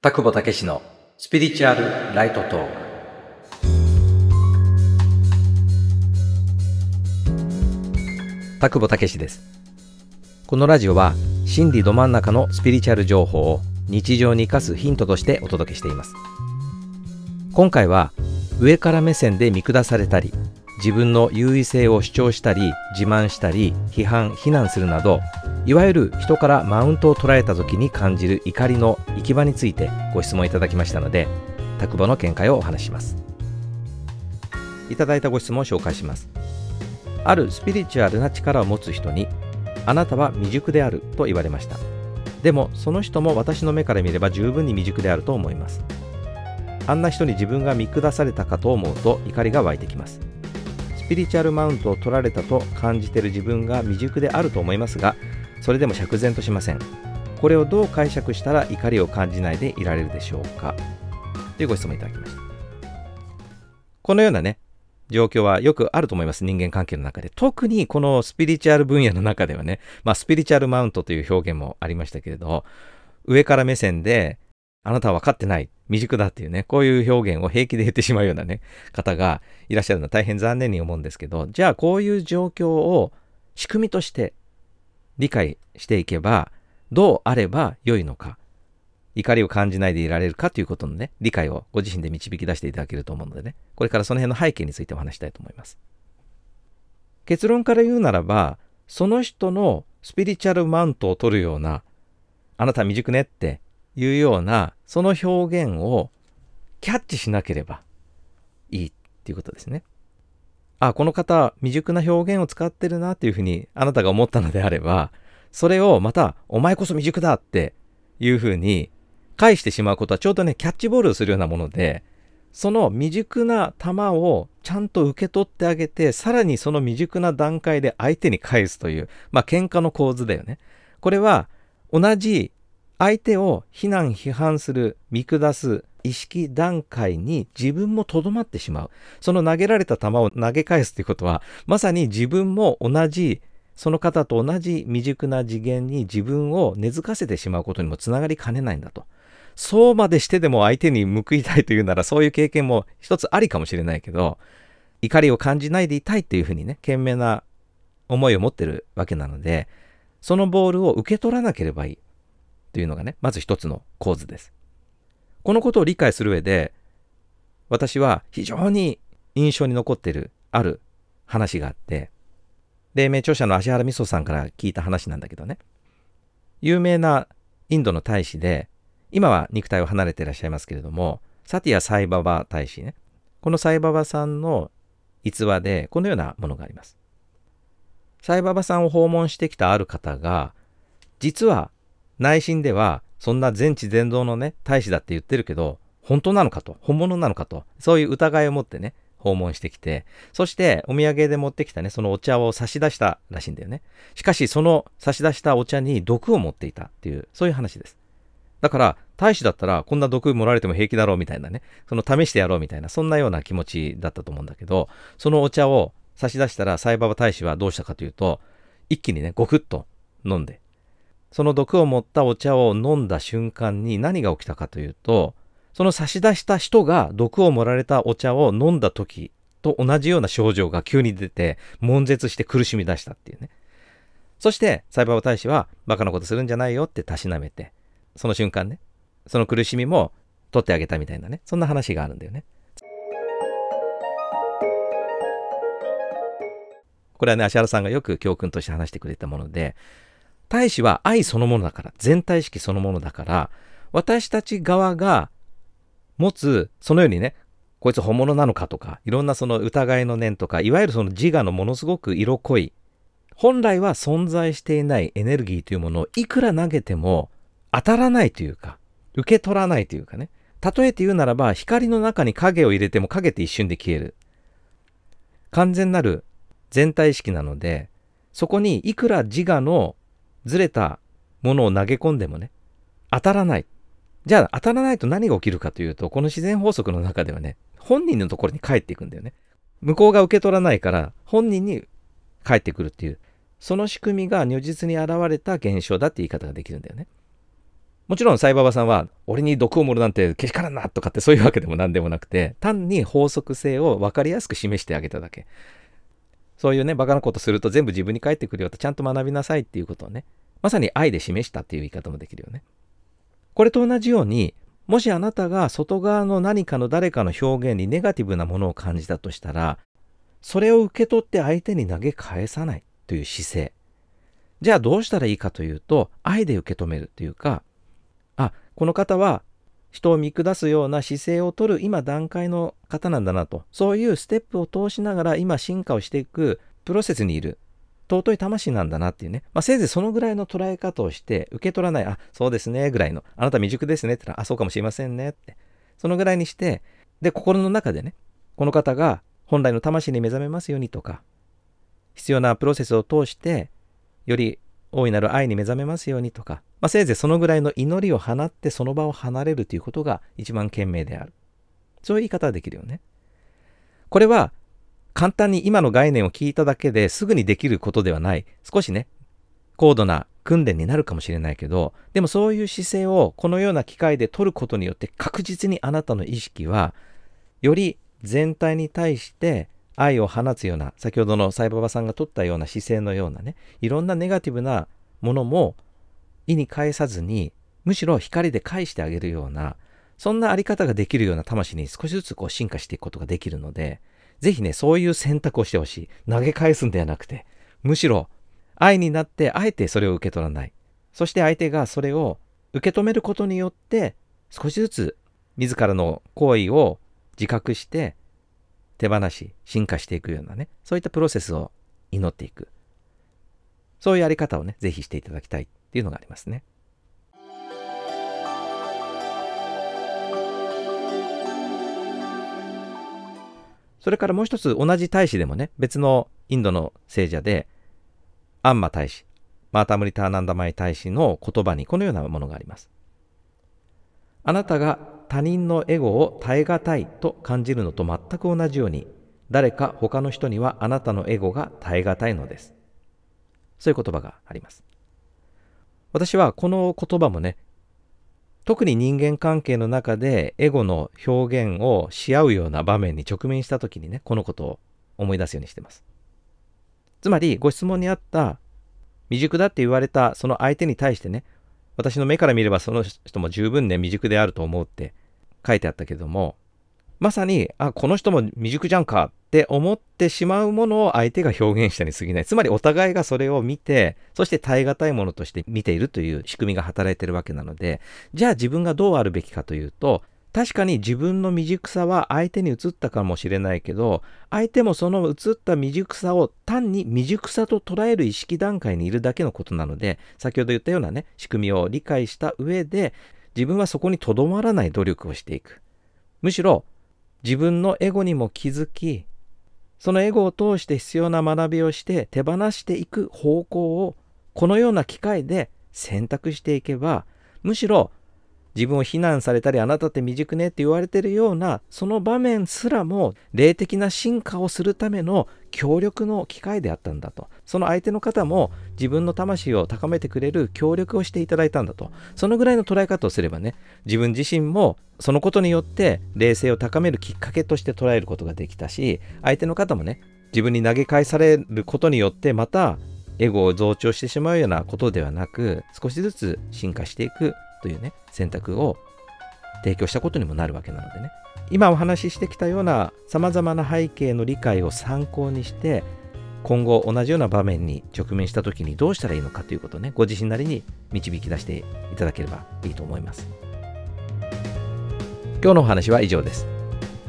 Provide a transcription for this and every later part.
田久保武史のスピリチュアルライトトーク。田久保武史です。このラジオは真理ど真ん中のスピリチュアル情報を日常に生かすヒントとしてお届けしています。今回は上から目線で見下されたり自分の優位性を主張したり自慢したり批判非難するなどいわゆる人からマウントを捉えた時に感じる怒りの行き場についてご質問いただきましたので田久保の見解をお話します。いただいたご質問を紹介します。あるスピリチュアルな力を持つ人にあなたは未熟であると言われました。でもその人も私の目から見れば十分に未熟であると思います。あんな人に自分が見下されたかと思うと怒りが湧いてきます。スピリチュアルマウントを取られたと感じてる自分が未熟であると思いますがそれでも釈然としません。これをどう解釈したら怒りを感じないでいられるでしょうか？というご質問いただきました。このようなね状況はよくあると思います人間関係の中で。特にこのスピリチュアル分野の中ではねまあスピリチュアルマウントという表現もありましたけれど上から目線であなたは分かってない未熟だっていうね、こういう表現を平気で言ってしまうようなね、方がいらっしゃるのは大変残念に思うんですけど、じゃあこういう状況を仕組みとして理解していけば、どうあれば良いのか、怒りを感じないでいられるかということのね、理解をご自身で導き出していただけると思うのでね、これからその辺の背景についてお話したいと思います。結論から言うならば、その人のスピリチュアルマウントを取るような、あなた未熟ねっていうようなその表現をキャッチしなければいいっていうことですね。あ、この方未熟な表現を使ってるなっていうふうにあなたが思ったのであれば、それをまたお前こそ未熟だっていうふうに返してしまうことはちょうどね、キャッチボールをするようなもので、その未熟な球をちゃんと受け取ってあげて、さらにその未熟な段階で相手に返すという、まあ喧嘩の構図だよね。これは同じ相手を非難批判する見下す意識段階に自分もとどまってしまうその投げられた球を投げ返すということはまさに自分も同じその方と同じ未熟な次元に自分を根付かせてしまうことにもつながりかねないんだとそうまでしてでも相手に報いたいというならそういう経験も一つありかもしれないけど怒りを感じないでいたいっていうふうにね懸命な思いを持ってるわけなのでそのボールを受け取らなければいいというのがね、まず一つの構図です。このことを理解する上で、私は非常に印象に残っているある話があって、黎明著者の芦原美穂さんから聞いた話なんだけどね、有名なインドの大使で、今は肉体を離れていらっしゃいますけれども、サティア・サイババ大使ね、このサイババさんの逸話でこのようなものがあります。サイババさんを訪問してきたある方が、実は内心ではそんな全知全能のね大使だって言ってるけど本当なのかと本物なのかとそういう疑いを持ってね訪問してきてそしてお土産で持ってきたねそのお茶を差し出したらしいんだよね。しかしその差し出したお茶に毒を持っていたっていうそういう話です。だから大使だったらこんな毒盛られても平気だろうみたいなねその試してやろうみたいなそんなような気持ちだったと思うんだけどそのお茶を差し出したらサイババ大使はどうしたかというと一気にねゴクッと飲んでその毒を持ったお茶を飲んだ瞬間に何が起きたかというと、その差し出した人が毒を盛られたお茶を飲んだ時と同じような症状が急に出て、悶絶して苦しみ出したっていうね。そして、サイバー大使は、バカなことするんじゃないよってたしなめて、その瞬間ね、その苦しみも取ってあげたみたいなね、そんな話があるんだよね。これはね、芦原さんがよく教訓として話してくれたもので、大使は愛そのものだから、全体意識そのものだから、私たち側が持つ、そのようにね、こいつ本物なのかとか、いろんなその疑いの念とか、いわゆるその自我のものすごく色濃い、本来は存在していないエネルギーというものをいくら投げても当たらないというか、受け取らないというかね、例えて言うならば、光の中に影を入れても影って一瞬で消える。完全なる全体意識なので、そこにいくら自我のずれたものを投げ込んでもね、当たらない。じゃあ当たらないと何が起きるかというと、この自然法則の中ではね、本人のところに帰っていくんだよね。向こうが受け取らないから本人に帰ってくるっていう、その仕組みが如実に現れた現象だって言い方ができるんだよね。もちろんサイババさんは俺に毒を盛るなんてけしからんなとかってそういうわけでも何でもなくて単に法則性を分かりやすく示してあげただけそういうねバカなことすると全部自分に返ってくるよとちゃんと学びなさいっていうことをねまさに愛で示したっていう言い方もできるよねこれと同じようにもしあなたが外側の何かの誰かの表現にネガティブなものを感じたとしたらそれを受け取って相手に投げ返さないという姿勢。じゃあどうしたらいいかというと愛で受け止めるというかあこの方は人を見下すような姿勢をとる今段階の方なんだなと。そういうステップを通しながら今進化をしていくプロセスにいる。尊い魂なんだなっていうね、まあ、せいぜいそのぐらいの捉え方をして受け取らないあそうですねぐらいのあなた未熟ですねって言ったらあそうかもしれませんねってそのぐらいにしてで心の中でねこの方が本来の魂に目覚めますようにとか必要なプロセスを通してより大いなる愛に目覚めますようにとかまあ、せいぜいそのぐらいの祈りを放ってその場を離れるということが一番賢明である。そういう言い方はできるよね。これは簡単に今の概念を聞いただけですぐにできることではない。少しね、高度な訓練になるかもしれないけど、でもそういう姿勢をこのような機会で取ることによって確実にあなたの意識はより全体に対して愛を放つような、先ほどのサイババさんが取ったような姿勢のようなね、いろんなネガティブなものも意に返さずにむしろ光で返してあげるようなそんなあり方ができるような魂に少しずつこう進化していくことができるのでぜひねそういう選択をしてほしい。投げ返すんではなくてむしろ愛になってあえてそれを受け取らない。そして相手がそれを受け止めることによって少しずつ自らの行為を自覚して手放し進化していくようなねそういったプロセスを祈っていく。そういうやり方をねぜひしていただきたいっていうのがありますね。それからもう一つ同じ大使でもね別のインドの聖者でアンマ大使マータムリターナンダマイ大使の言葉にこのようなものがあります。あなたが他人のエゴを耐え難いと感じるのと全く同じように誰か他の人にはあなたのエゴが耐え難いのです。そういう言葉があります。私はこの言葉もね、特に人間関係の中でエゴの表現をし合うような場面に直面した時にね、このことを思い出すようにしてます。つまり、ご質問にあった未熟だって言われたその相手に対してね、私の目から見ればその人も十分ね、未熟であると思うって書いてあったけども、まさに、あ、この人も未熟じゃんかって思ってしまうものを相手が表現したに過ぎない。つまりお互いがそれを見て、そして耐え難いものとして見ているという仕組みが働いているわけなので、じゃあ自分がどうあるべきかというと、確かに自分の未熟さは相手に移ったかもしれないけど、相手もその移った未熟さを単に未熟さと捉える意識段階にいるだけのことなので、先ほど言ったようなね、仕組みを理解した上で、自分はそこにとどまらない努力をしていく。むしろ、自分のエゴにも気づき、そのエゴを通して必要な学びをして手放していく方向をこのような機会で選択していけばむしろ自分を非難されたりあなたって未熟ねって言われてるようなその場面すらも霊的な進化をするための協力の機会であったんだと。その相手の方も自分の魂を高めてくれる協力をしていただいたんだと。そのぐらいの捉え方をすればね自分自身もそのことによって冷静を高めるきっかけとして捉えることができたし相手の方もね自分に投げ返されることによってまたエゴを増長してしまうようなことではなく少しずつ進化していくというね選択を提供したことにもなるわけなのでね。今お話ししてきたようなさまざまな背景の理解を参考にして今後同じような場面に直面した時にどうしたらいいのかということをねご自身なりに導き出していただければいいと思います。今日のお話は以上です。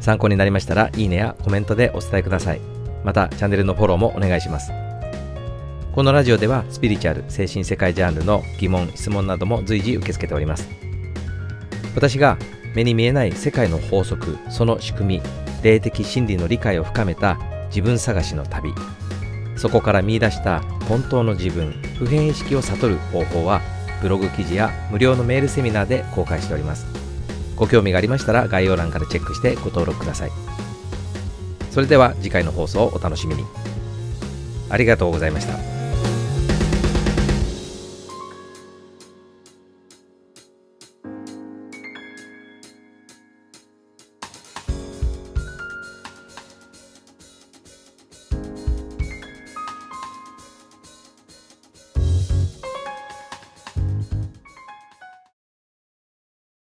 参考になりましたらいいねやコメントでお伝えください。またチャンネルのフォローもお願いします。このラジオではスピリチュアル精神世界ジャンルの疑問質問なども随時受け付けております。私が目に見えない世界の法則その仕組み霊的真理の理解を深めた自分探しの旅。そこから見出した本当の自分普遍意識を悟る方法はブログ記事や無料のメールセミナーで公開しております。ご興味がありましたら概要欄からチェックしてご登録ください。それでは次回の放送をお楽しみに。ありがとうございました。